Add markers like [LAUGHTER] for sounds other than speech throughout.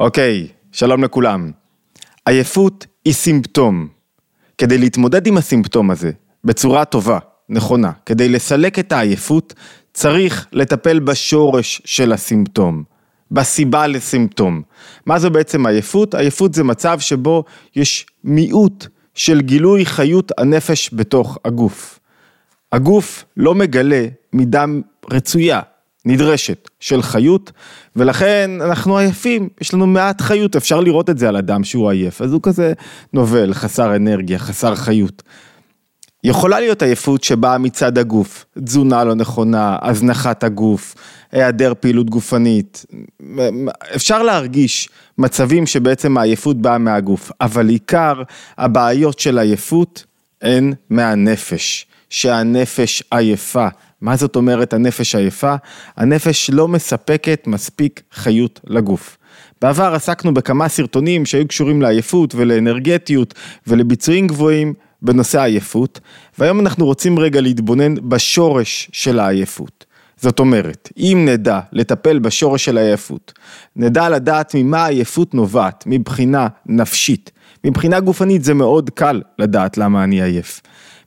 אוקיי, שלום לכולם. עייפות היא סימפטום. כדי להתמודד עם הסימפטום הזה בצורה טובה, נכונה, כדי לסלק את העייפות, צריך לטפל בשורש של הסימפטום, בסיבה לסימפטום. מה זו בעצם עייפות? עייפות זה מצב שבו יש מיעוט של גילוי חיות הנפש בתוך הגוף. הגוף לא מגלה מידה רצויה, נדרשת, של חיות, ולכן אנחנו עייפים, יש לנו מעט חיות, אפשר לראות את זה על אדם שהוא עייף, אז הוא כזה נובל, חסר אנרגיה, חסר חיות. יכולה להיות עייפות שבאה מצד הגוף, תזונה לא נכונה, הזנחת הגוף, היעדר פעילות גופנית, אפשר להרגיש מצבים שבעצם העייפות באה מהגוף, אבל עיקר הבעיות של עייפות הן מהנפש, שהנפש עייפה. מה זאת אומרת הנפש עייפה? הנפש לא מספקת מספיק חיות לגוף. בעבר עסקנו בכמה סרטונים שהיו קשורים לעייפות ולאנרגטיות ולביצועים גבוהים בנושא העייפות, והיום אנחנו רוצים רגע להתבונן בשורש של העייפות. זאת אומרת, אם נדע לטפל בשורש של העייפות, נדע לדעת ממה העייפות נובעת, מבחינה נפשית. מבחינה גופנית זה מאוד קל לדעת למה אני עייף.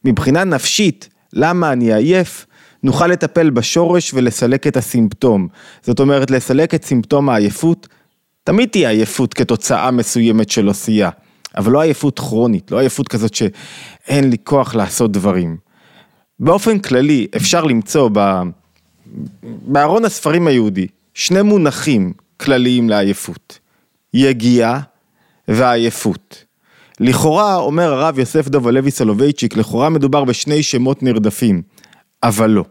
מבחינה נפשית, למה אני עייף, נוכל לטפל בשורש ולסלק את הסימפטום. זאת אומרת, לסלק את סימפטום העייפות, תמיד תהיה עייפות כתוצאה מסוימת של עשייה, אבל לא עייפות כרונית, לא עייפות כזאת שאין לי כוח לעשות דברים. באופן כללי, אפשר למצוא ב... בארון הספרים היהודי שני מונחים כלליים לעייפות, יגיעה ועייפות. לכאורה, אומר הרב יוסף דב הלוי סולובייצ'יק, לכאורה מדובר בשני שמות נרדפים, אבל לא.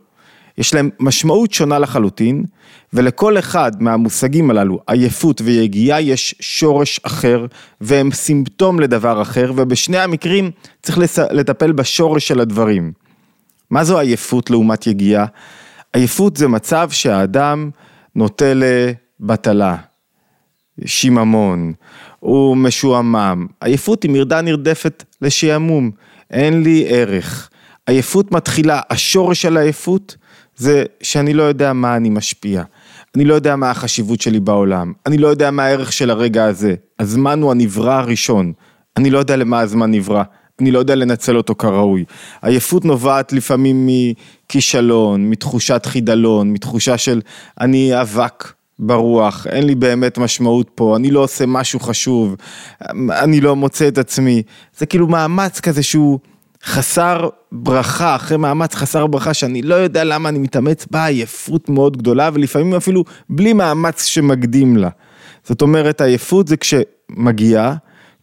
יש להם משמעות שונה לחלוטין, ולכל אחד מהמושגים הללו, עייפות ויגיעה, יש שורש אחר, והם סימפטום לדבר אחר, ובשני המקרים צריך לטפל בשורש של הדברים. מה זו עייפות לעומת יגיעה? עייפות זה מצב שהאדם נוטה לבטלה, שיממון, הוא משועמם. עייפות היא מרדה נרדפת לשעמום, אין לי ערך. עייפות מתחילה, השורש של העייפות זה שאני לא יודע מה אני משפיע. אני לא יודע מה החשיבות שלי בעולם, אני לא יודע מה הערך של הרגע הזה. הזמן הוא הנברא הראשון, אני לא יודע למה הזמן נברא. אני לא יודע לנצל אותו כראוי. עייפות נובעת לפעמים מכישלון, מתחושת חידלון, מתחושה של אני אבק ברוח, אין לי באמת משמעות פה, אני לא עושה משהו חשוב, אני לא מוצא את עצמי. זה כאילו מאמץ כזה שהוא חסר ברכה, אחרי מאמץ חסר ברכה, שאני לא יודע למה אני מתאמץ בעייפות מאוד גדולה, ולפעמים אפילו בלי מאמץ שמקדים לה. זאת אומרת, עייפות זה כשמגיעה,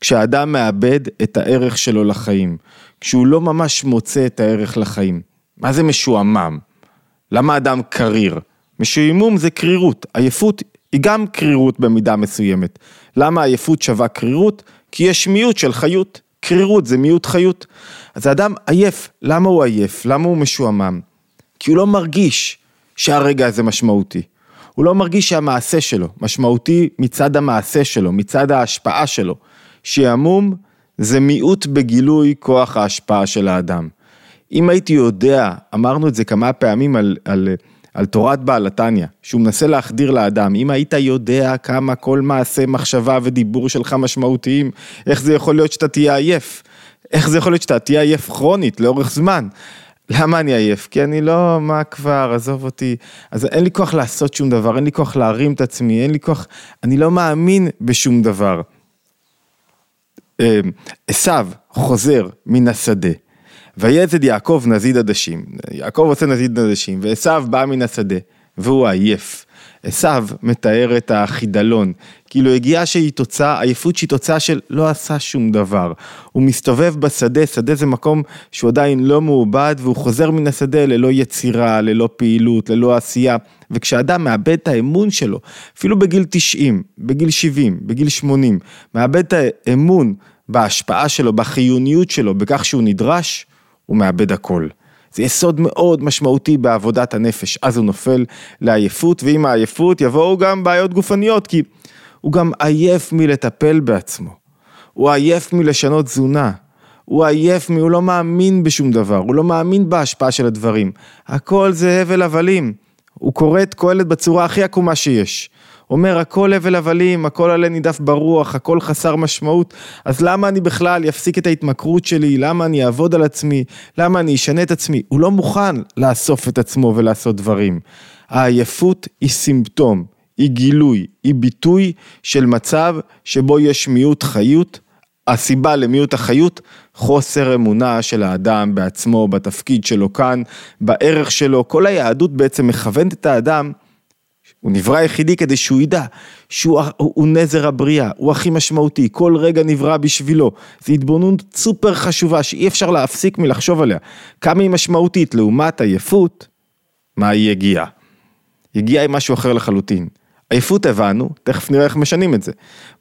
כשאדם מאבד את הערך שלו לחיים, כשהוא לא ממש מוצא את הערך לחיים. מה זה משועמם? למה אדם קריר? משועמום זה קרירות, עייפות היא גם קרירות במידה מסוימת. למה עייפות שווה קרירות? כי יש מיעוט של חיות. קרירות זה מיעוט חיות. אז האדם עייף, למה הוא עייף? למה הוא משועמם? כי הוא לא מרגיש שהרגע הזה משמעותי. הוא לא מרגיש שהמעשה שלו משמעותי מצד המעשה שלו, מצד ההשפעה שלו. שעמום זה מיעוט בגילוי כוח ההשפעה של האדם. אם הייתי יודע, אמרנו את זה כמה פעמים על, על, על תורת בעל התניא, שהוא מנסה להחדיר לאדם, אם היית יודע כמה כל מעשה, מחשבה ודיבור שלך משמעותיים, איך זה יכול להיות שאתה תהיה עייף? איך זה יכול להיות שאתה תהיה עייף כרונית לאורך זמן? למה אני עייף? כי אני לא, מה כבר, עזוב אותי. אז אין לי כוח לעשות שום דבר, אין לי כוח להרים את עצמי, אין לי כוח, אני לא מאמין בשום דבר. עשו חוזר מן השדה, ויצד יעקב נזיד עדשים. יעקב עושה נזיד עדשים, ועשו בא מן השדה, והוא עייף. עשו מתאר את החידלון, כאילו הגיעה שהיא תוצאה, עייפות שהיא תוצאה של לא עשה שום דבר. הוא מסתובב בשדה, שדה זה מקום שהוא עדיין לא מעובד, והוא חוזר מן השדה ללא יצירה, ללא פעילות, ללא עשייה. וכשאדם מאבד את האמון שלו, אפילו בגיל 90, בגיל 70, בגיל 80, מאבד את האמון בהשפעה שלו, בחיוניות שלו, בכך שהוא נדרש, הוא מאבד הכל. זה יסוד מאוד משמעותי בעבודת הנפש, אז הוא נופל לעייפות, ועם העייפות יבואו גם בעיות גופניות, כי הוא גם עייף מלטפל בעצמו, הוא עייף מלשנות תזונה, הוא עייף, הוא לא מאמין בשום דבר, הוא לא מאמין בהשפעה של הדברים, הכל זה הבל הבלים, הוא קורא את קהלת בצורה הכי עקומה שיש, אומר הכל הבל הבלים, הכל עלה נידף ברוח, הכל חסר משמעות, אז למה אני בכלל אפסיק את ההתמכרות שלי, למה אני אעבוד על עצמי, למה אני אשנה את עצמי, הוא לא מוכן לאסוף את עצמו ולעשות דברים. העייפות היא סימפטום, היא גילוי, היא ביטוי של מצב שבו יש מיעוט חיות, הסיבה למיעוט החיות, חוסר אמונה של האדם בעצמו, בתפקיד שלו כאן, בערך שלו, כל היהדות בעצם מכוונת את האדם, הוא נברא היחידי כדי שהוא ידע שהוא הוא, הוא נזר הבריאה, הוא הכי משמעותי, כל רגע נברא בשבילו, זו התבוננות סופר חשובה שאי אפשר להפסיק מלחשוב עליה, כמה היא משמעותית לעומת עייפות, מה היא יגיעה? יגיעה היא משהו אחר לחלוטין. עייפות הבנו, תכף נראה איך משנים את זה.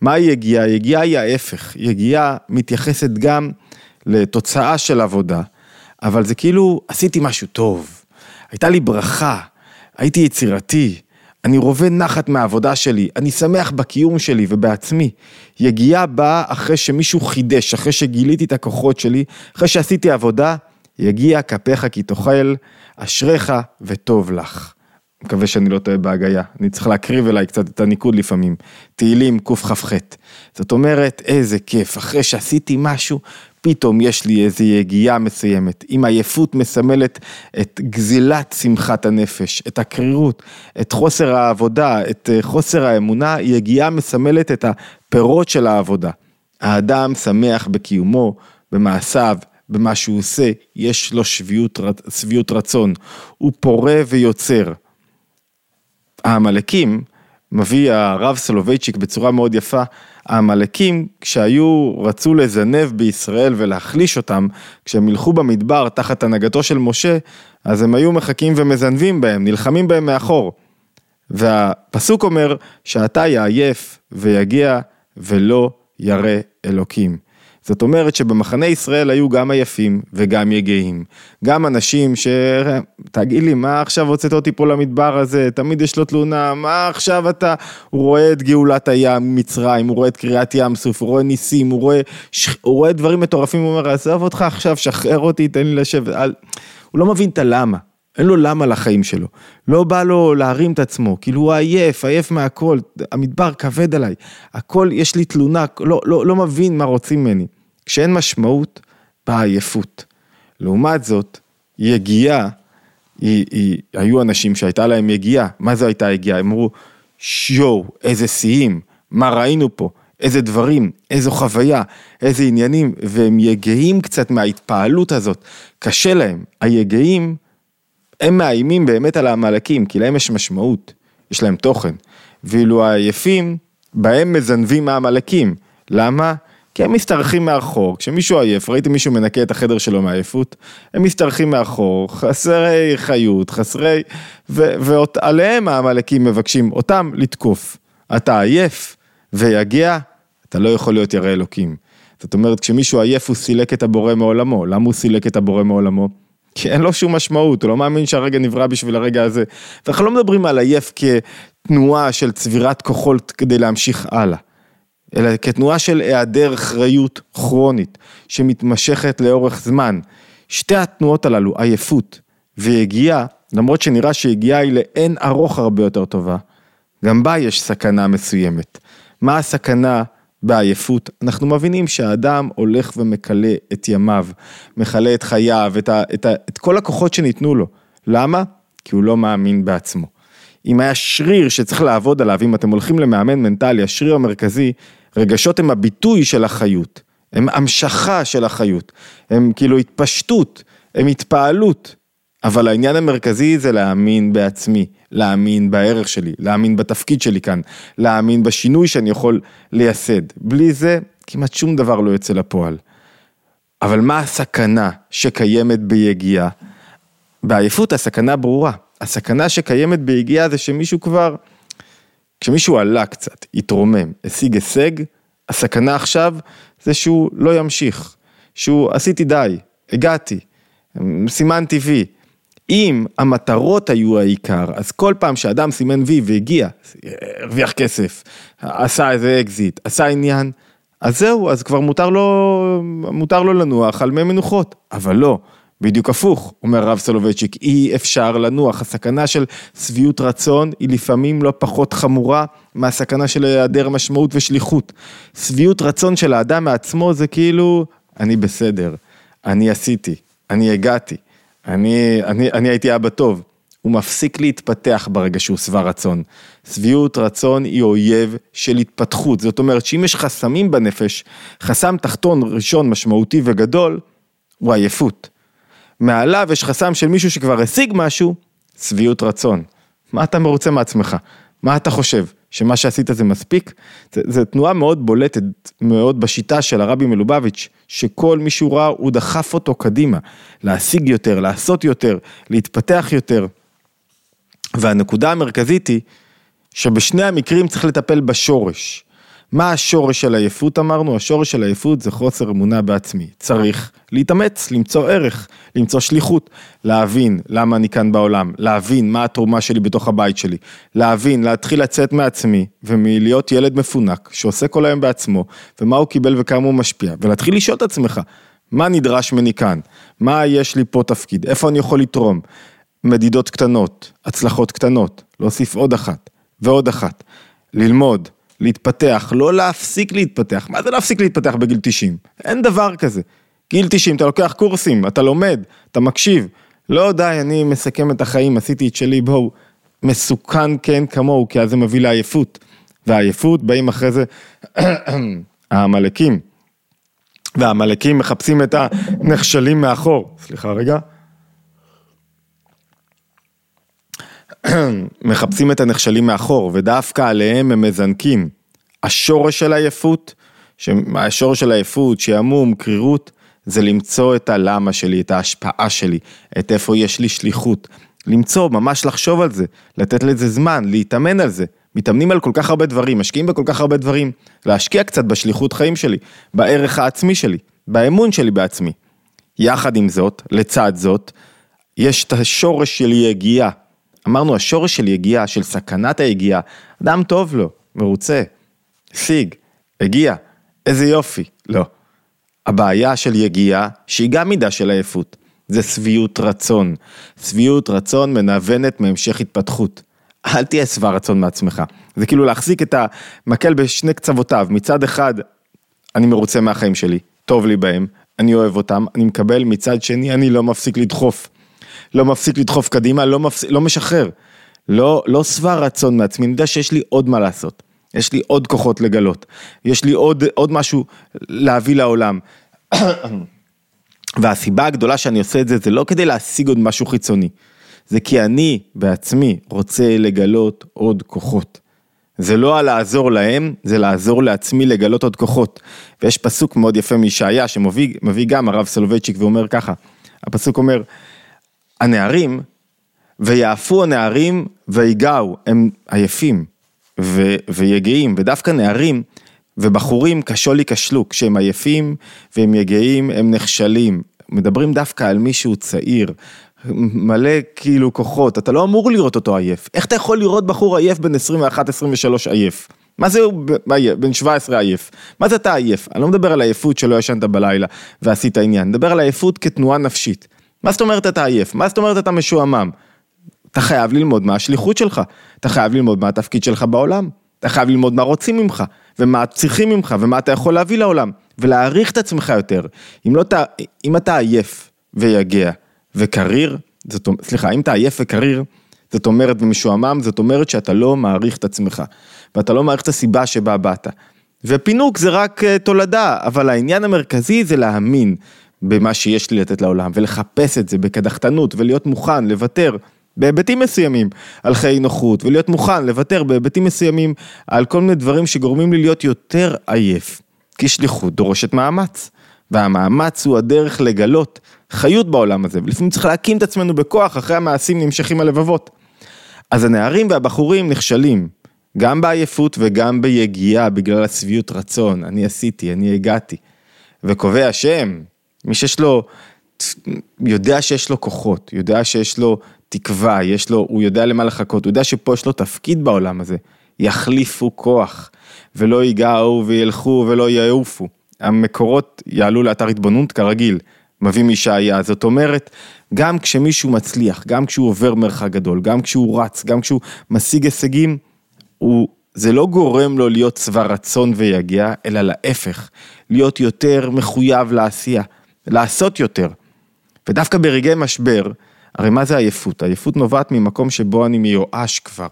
מה היא יגיעה? יגיעה היא ההפך, יגיעה מתייחסת גם לתוצאה של עבודה, אבל זה כאילו עשיתי משהו טוב, הייתה לי ברכה, הייתי יצירתי, אני רובה נחת מהעבודה שלי, אני שמח בקיום שלי ובעצמי. יגיעה באה אחרי שמישהו חידש, אחרי שגיליתי את הכוחות שלי, אחרי שעשיתי עבודה, יגיע כפיך כי תאכל, אשריך וטוב לך. מקווה שאני לא טועה בהגייה, אני צריך להקריב אליי קצת את הניקוד לפעמים. תהילים קכ"ח. זאת אומרת, איזה כיף, אחרי שעשיתי משהו, פתאום יש לי איזו יגיעה מסוימת. אם עייפות מסמלת את גזילת שמחת הנפש, את הקרירות, את חוסר העבודה, את אה, חוסר האמונה, יגיעה מסמלת את הפירות של העבודה. האדם שמח בקיומו, במעשיו, במה שהוא עושה, יש לו שביעות, שביעות רצון, הוא פורה ויוצר. העמלקים, מביא הרב סולובייצ'יק בצורה מאוד יפה, העמלקים כשהיו, רצו לזנב בישראל ולהחליש אותם, כשהם ילכו במדבר תחת הנהגתו של משה, אז הם היו מחכים ומזנבים בהם, נלחמים בהם מאחור. והפסוק אומר, שאתה יעייף ויגיע ולא ירא אלוקים. זאת אומרת שבמחנה ישראל היו גם עייפים וגם יגעים, גם אנשים ש... תגיד לי, מה עכשיו הוצאת אותי פה למדבר הזה, תמיד יש לו תלונה, מה עכשיו אתה... הוא רואה את גאולת הים מצרים, הוא רואה את קריעת ים סוף, הוא רואה ניסים, הוא רואה, הוא רואה דברים מטורפים, הוא אומר, עזוב אותך עכשיו, שחרר אותי, תן לי לשבת, על... הוא לא מבין את הלמה. אין לו למה לחיים שלו. לא בא לו להרים את עצמו, כאילו הוא עייף, עייף מהכל, המדבר כבד עליי, הכל, יש לי תלונה, לא, לא, לא מבין מה רוצים ממני. כשאין משמעות, באה עייפות. לעומת זאת, יגיעה, היו אנשים שהייתה להם יגיעה, מה זו הייתה יגיעה? הם אמרו, שיו, איזה שיאים, מה ראינו פה, איזה דברים, איזו חוויה, איזה עניינים, והם יגעים קצת מההתפעלות הזאת, קשה להם. היגעים, הם מאיימים באמת על העמלקים, כי להם יש משמעות, יש להם תוכן. ואילו העייפים, בהם מזנבים העמלקים. למה? כי הם משתרכים מאחור, כשמישהו עייף, ראיתם מישהו מנקה את החדר שלו מעייפות, הם משתרכים מאחור, חסרי חיות, חסרי, ועליהם העמלקים מבקשים אותם לתקוף. אתה עייף ויגיע, אתה לא יכול להיות ירא אלוקים. זאת אומרת, כשמישהו עייף הוא סילק את הבורא מעולמו, למה הוא סילק את הבורא מעולמו? כי אין לו שום משמעות, הוא לא מאמין שהרגע נברא בשביל הרגע הזה. ואנחנו לא מדברים על עייף כתנועה של צבירת כוחות כדי להמשיך הלאה. אלא כתנועה של היעדר אחריות כרונית, שמתמשכת לאורך זמן. שתי התנועות הללו, עייפות ויגיעה, למרות שנראה שיגיעה היא לאין ארוך הרבה יותר טובה, גם בה יש סכנה מסוימת. מה הסכנה בעייפות? אנחנו מבינים שהאדם הולך ומכלה את ימיו, מכלה את חייו, את, ה, את, ה, את כל הכוחות שניתנו לו. למה? כי הוא לא מאמין בעצמו. אם היה שריר שצריך לעבוד עליו, אם אתם הולכים למאמן מנטלי, השריר המרכזי רגשות הם הביטוי של החיות, הם המשכה של החיות, הם כאילו התפשטות, הם התפעלות, אבל העניין המרכזי זה להאמין בעצמי, להאמין בערך שלי, להאמין בתפקיד שלי כאן, להאמין בשינוי שאני יכול לייסד. בלי זה כמעט שום דבר לא יוצא לפועל. אבל מה הסכנה שקיימת ביגיעה? בעייפות הסכנה ברורה. הסכנה שקיימת ביגיעה זה שמישהו כבר כשמישהו עלה קצת, התרומם, השיג הישג, הסכנה עכשיו זה שהוא לא ימשיך, שהוא עשיתי די, הגעתי, סימנתי וי. אם המטרות היו העיקר, אז כל פעם שאדם סימן וי והגיע, הרוויח כסף, עשה איזה אקזיט, עשה עניין, אז זהו, אז כבר מותר לו, מותר לו לנוח על מי מנוחות, אבל לא, בדיוק הפוך, אומר הרב סולובייצ'יק, אי אפשר לנוח, הסכנה של שביעות רצון היא לפעמים לא פחות חמורה מהסכנה של היעדר משמעות ושליחות. שביעות רצון של האדם מעצמו זה כאילו, אני בסדר, אני עשיתי, אני הגעתי, אני, אני, אני הייתי אבא טוב. הוא מפסיק להתפתח ברגע שהוא שבע רצון. שביעות רצון היא אויב של התפתחות, זאת אומרת שאם יש חסמים בנפש, חסם תחתון ראשון משמעותי וגדול, הוא עייפות. מעליו יש חסם של מישהו שכבר השיג משהו, שביעות רצון. מה אתה מרוצה מעצמך? מה אתה חושב? שמה שעשית זה מספיק? זו תנועה מאוד בולטת, מאוד בשיטה של הרבי מלובביץ', שכל מי שהוא ראה, הוא דחף אותו קדימה, להשיג יותר, לעשות יותר, להתפתח יותר. והנקודה המרכזית היא, שבשני המקרים צריך לטפל בשורש. מה השורש של עייפות אמרנו? השורש של עייפות זה חוסר אמונה בעצמי. צריך להתאמץ, למצוא ערך, למצוא שליחות, להבין למה אני כאן בעולם, להבין מה התרומה שלי בתוך הבית שלי, להבין, להתחיל לצאת מעצמי ומלהיות ילד מפונק שעושה כל היום בעצמו ומה הוא קיבל וכמה הוא משפיע ולהתחיל לשאול את עצמך, מה נדרש ממני כאן? מה יש לי פה תפקיד? איפה אני יכול לתרום? מדידות קטנות, הצלחות קטנות, להוסיף עוד אחת ועוד אחת, ללמוד, להתפתח, לא להפסיק להתפתח. מה זה להפסיק להתפתח בגיל 90? אין דבר כזה. גיל 90, אתה לוקח קורסים, אתה לומד, אתה מקשיב. לא די, אני מסכם את החיים, עשיתי את שלי, בואו. מסוכן כן כמוהו, כי אז זה מביא לעייפות. והעייפות באים אחרי זה [CLEARS THROAT] העמלקים. והעמלקים מחפשים את הנחשלים מאחור. סליחה רגע. [CLEARS THROAT] מחפשים את הנחשלים מאחור, ודווקא עליהם הם מזנקים. השורש של עייפות, השורש של עייפות, שעמום, קרירות, זה למצוא את הלמה שלי, את ההשפעה שלי, את איפה יש לי שליחות. למצוא, ממש לחשוב על זה, לתת לזה זמן, להתאמן על זה. מתאמנים על כל כך הרבה דברים, משקיעים בכל כך הרבה דברים, להשקיע קצת בשליחות חיים שלי, בערך העצמי שלי, באמון שלי בעצמי. יחד עם זאת, לצד זאת, יש את השורש של יגיעה, אמרנו, השורש של יגיעה, של סכנת היגיעה, אדם טוב לו, מרוצה, השיג, הגיע, איזה יופי, לא. הבעיה של יגיעה, שהיא גם מידה של עייפות, זה שביעות רצון. שביעות רצון מנוונת מהמשך התפתחות. אל תהיה שבע רצון מעצמך. זה כאילו להחזיק את המקל בשני קצוותיו. מצד אחד, אני מרוצה מהחיים שלי, טוב לי בהם, אני אוהב אותם, אני מקבל, מצד שני, אני לא מפסיק לדחוף. לא מפסיק לדחוף קדימה, לא, מפס... לא משחרר. לא, לא שבע רצון מעצמי, אני יודע שיש לי עוד מה לעשות. יש לי עוד כוחות לגלות. יש לי עוד, עוד משהו להביא לעולם. [CLEARS THROAT] והסיבה הגדולה שאני עושה את זה, זה לא כדי להשיג עוד משהו חיצוני. זה כי אני בעצמי רוצה לגלות עוד כוחות. זה לא על לעזור להם, זה לעזור לעצמי לגלות עוד כוחות. ויש פסוק מאוד יפה מישעיה שמביא גם הרב סולובייצ'יק ואומר ככה, הפסוק אומר, הנערים, ויעפו הנערים ויגעו, הם עייפים ו- ויגעים, ודווקא נערים ובחורים כשול ייכשלו, כשהם עייפים והם יגעים הם נכשלים. מדברים דווקא על מישהו צעיר, מלא כאילו כוחות, אתה לא אמור לראות אותו עייף. איך אתה יכול לראות בחור עייף בן 21-23 עייף? מה זה הוא בן 17 עייף? מה זה אתה עייף? אני לא מדבר על עייפות שלא ישנת בלילה ועשית עניין, אני מדבר על עייפות כתנועה נפשית. מה זאת אומרת אתה עייף? מה זאת אומרת אתה משועמם? אתה חייב ללמוד מה השליחות שלך, אתה חייב ללמוד מה התפקיד שלך בעולם, אתה חייב ללמוד מה רוצים ממך, ומה צריכים ממך, ומה אתה יכול להביא לעולם, ולהעריך את עצמך יותר. אם, לא, אם אתה עייף ויגע וקריר, זאת, סליחה, אם אתה עייף וקריר, זאת אומרת ומשועמם, זאת אומרת שאתה לא מעריך את עצמך, ואתה לא מעריך את הסיבה שבה באת. ופינוק זה רק אה, תולדה, אבל העניין המרכזי זה להאמין במה שיש לי לתת לעולם, ולחפש את זה בקדחתנות, ולהיות מוכן לוותר בהיבטים מסוימים על חיי נוחות, ולהיות מוכן לוותר בהיבטים מסוימים על כל מיני דברים שגורמים לי להיות יותר עייף. כי שליחות דורשת מאמץ, והמאמץ הוא הדרך לגלות חיות בעולם הזה, ולפעמים צריך להקים את עצמנו בכוח, אחרי המעשים נמשכים הלבבות. אז הנערים והבחורים נכשלים, גם בעייפות וגם ביגיעה בגלל השביעות רצון, אני עשיתי, אני הגעתי. וקובע שם, מי שיש לו, יודע שיש לו כוחות, יודע שיש לו תקווה, יש לו, הוא יודע למה לחכות, הוא יודע שפה יש לו תפקיד בעולם הזה. יחליפו כוח, ולא ייגעו וילכו ולא יעופו. המקורות יעלו לאתר התבוננות כרגיל, מביא מישעיה, זאת אומרת, גם כשמישהו מצליח, גם כשהוא עובר מרחק גדול, גם כשהוא רץ, גם כשהוא משיג הישגים, הוא, זה לא גורם לו להיות שבע רצון ויגיע, אלא להפך, להיות יותר מחויב לעשייה, לעשות יותר. ודווקא ברגעי משבר, הרי מה זה עייפות? עייפות נובעת ממקום שבו אני מיואש כבר,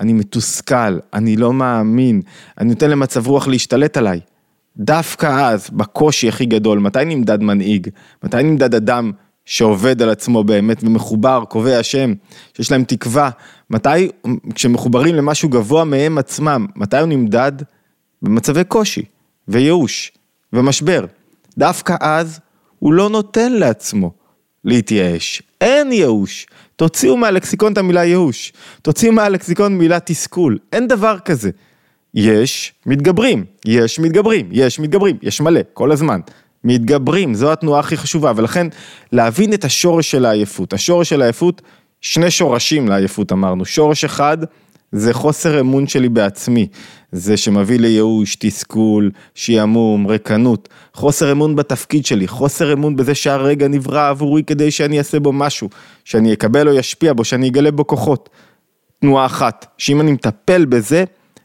אני מתוסכל, אני לא מאמין, אני נותן למצב רוח להשתלט עליי. דווקא אז, בקושי הכי גדול, מתי נמדד מנהיג? מתי נמדד אדם שעובד על עצמו באמת ומחובר, קובע השם, שיש להם תקווה? מתי, כשמחוברים למשהו גבוה מהם עצמם, מתי הוא נמדד? במצבי קושי, וייאוש, ומשבר. דווקא אז, הוא לא נותן לעצמו להתייאש. אין ייאוש. תוציאו מהלקסיקון את המילה ייאוש. תוציאו מהלקסיקון מילה תסכול. אין דבר כזה. יש מתגברים, יש מתגברים, יש מתגברים, יש מלא, כל הזמן. מתגברים, זו התנועה הכי חשובה, ולכן להבין את השורש של העייפות. השורש של העייפות, שני שורשים לעייפות אמרנו. שורש אחד זה חוסר אמון שלי בעצמי, זה שמביא לייאוש, תסכול, שעמום, ריקנות, חוסר אמון בתפקיד שלי, חוסר אמון בזה שהרגע נברא עבורי כדי שאני אעשה בו משהו, שאני אקבל או ישפיע בו, שאני אגלה בו כוחות. תנועה אחת, שאם אני מטפל בזה,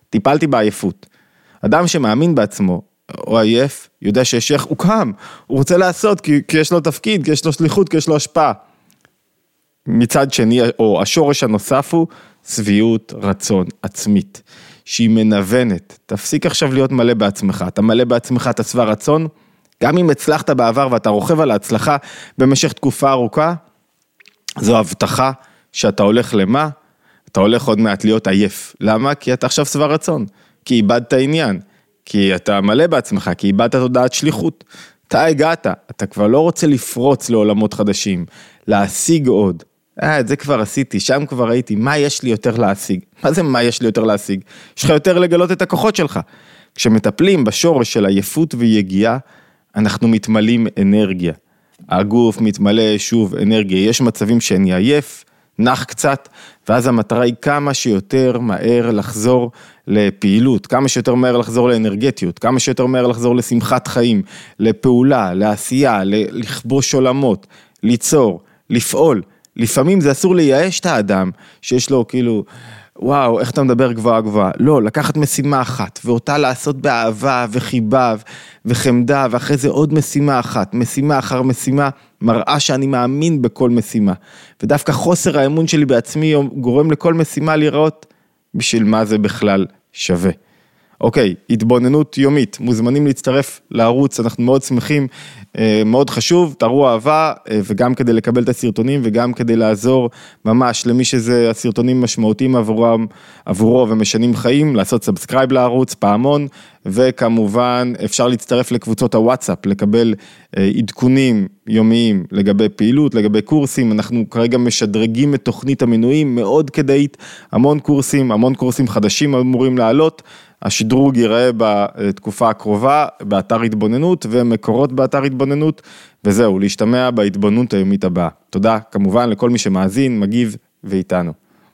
טיפלתי בעייפות. אדם שמאמין בעצמו, או עייף, יודע שיש איך, הוא קם, הוא רוצה לעשות כי, כי יש לו תפקיד, כי יש לו שליחות, כי יש לו השפעה. מצד שני, או השורש הנוסף הוא שביעות רצון עצמית, שהיא מנוונת. תפסיק עכשיו להיות מלא בעצמך, אתה מלא בעצמך, אתה שבע רצון, גם אם הצלחת בעבר ואתה רוכב על ההצלחה במשך תקופה ארוכה, זו הבטחה שאתה הולך למה? אתה הולך עוד מעט להיות עייף. למה? כי אתה עכשיו שבע רצון, כי איבדת עניין, כי אתה מלא בעצמך, כי איבדת תודעת שליחות. אתה הגעת, אתה כבר לא רוצה לפרוץ לעולמות חדשים, להשיג עוד. אה, את זה כבר עשיתי, שם כבר הייתי, מה יש לי יותר להשיג? מה זה מה יש לי יותר להשיג? יש לך יותר לגלות את הכוחות שלך. כשמטפלים בשורש של עייפות ויגיעה, אנחנו מתמלאים אנרגיה. הגוף מתמלא שוב אנרגיה, יש מצבים שאני עייף, נח קצת, ואז המטרה היא כמה שיותר מהר לחזור לפעילות, כמה שיותר מהר לחזור לאנרגטיות, כמה שיותר מהר לחזור לשמחת חיים, לפעולה, לעשייה, לכבוש עולמות, ליצור, לפעול. לפעמים זה אסור לייאש את האדם שיש לו כאילו, וואו, איך אתה מדבר גבוהה גבוהה. לא, לקחת משימה אחת ואותה לעשות באהבה וחיבה וחמדה ואחרי זה עוד משימה אחת, משימה אחר משימה, מראה שאני מאמין בכל משימה. ודווקא חוסר האמון שלי בעצמי גורם לכל משימה לראות בשביל מה זה בכלל שווה. אוקיי, התבוננות יומית, מוזמנים להצטרף לערוץ, אנחנו מאוד שמחים, מאוד חשוב, תראו אהבה, אה, וגם כדי לקבל את הסרטונים וגם כדי לעזור ממש למי שזה הסרטונים משמעותיים עבורם, עבורו ומשנים חיים, לעשות subscribe לערוץ, פעמון, וכמובן אפשר להצטרף לקבוצות הוואטסאפ, לקבל אה, עדכונים יומיים לגבי פעילות, לגבי קורסים, אנחנו כרגע משדרגים את תוכנית המנויים, מאוד כדאית, המון קורסים, המון קורסים חדשים אמורים לעלות. השדרוג ייראה בתקופה הקרובה באתר התבוננות ומקורות באתר התבוננות, וזהו, להשתמע בהתבוננות היומית הבאה. תודה כמובן לכל מי שמאזין, מגיב ואיתנו.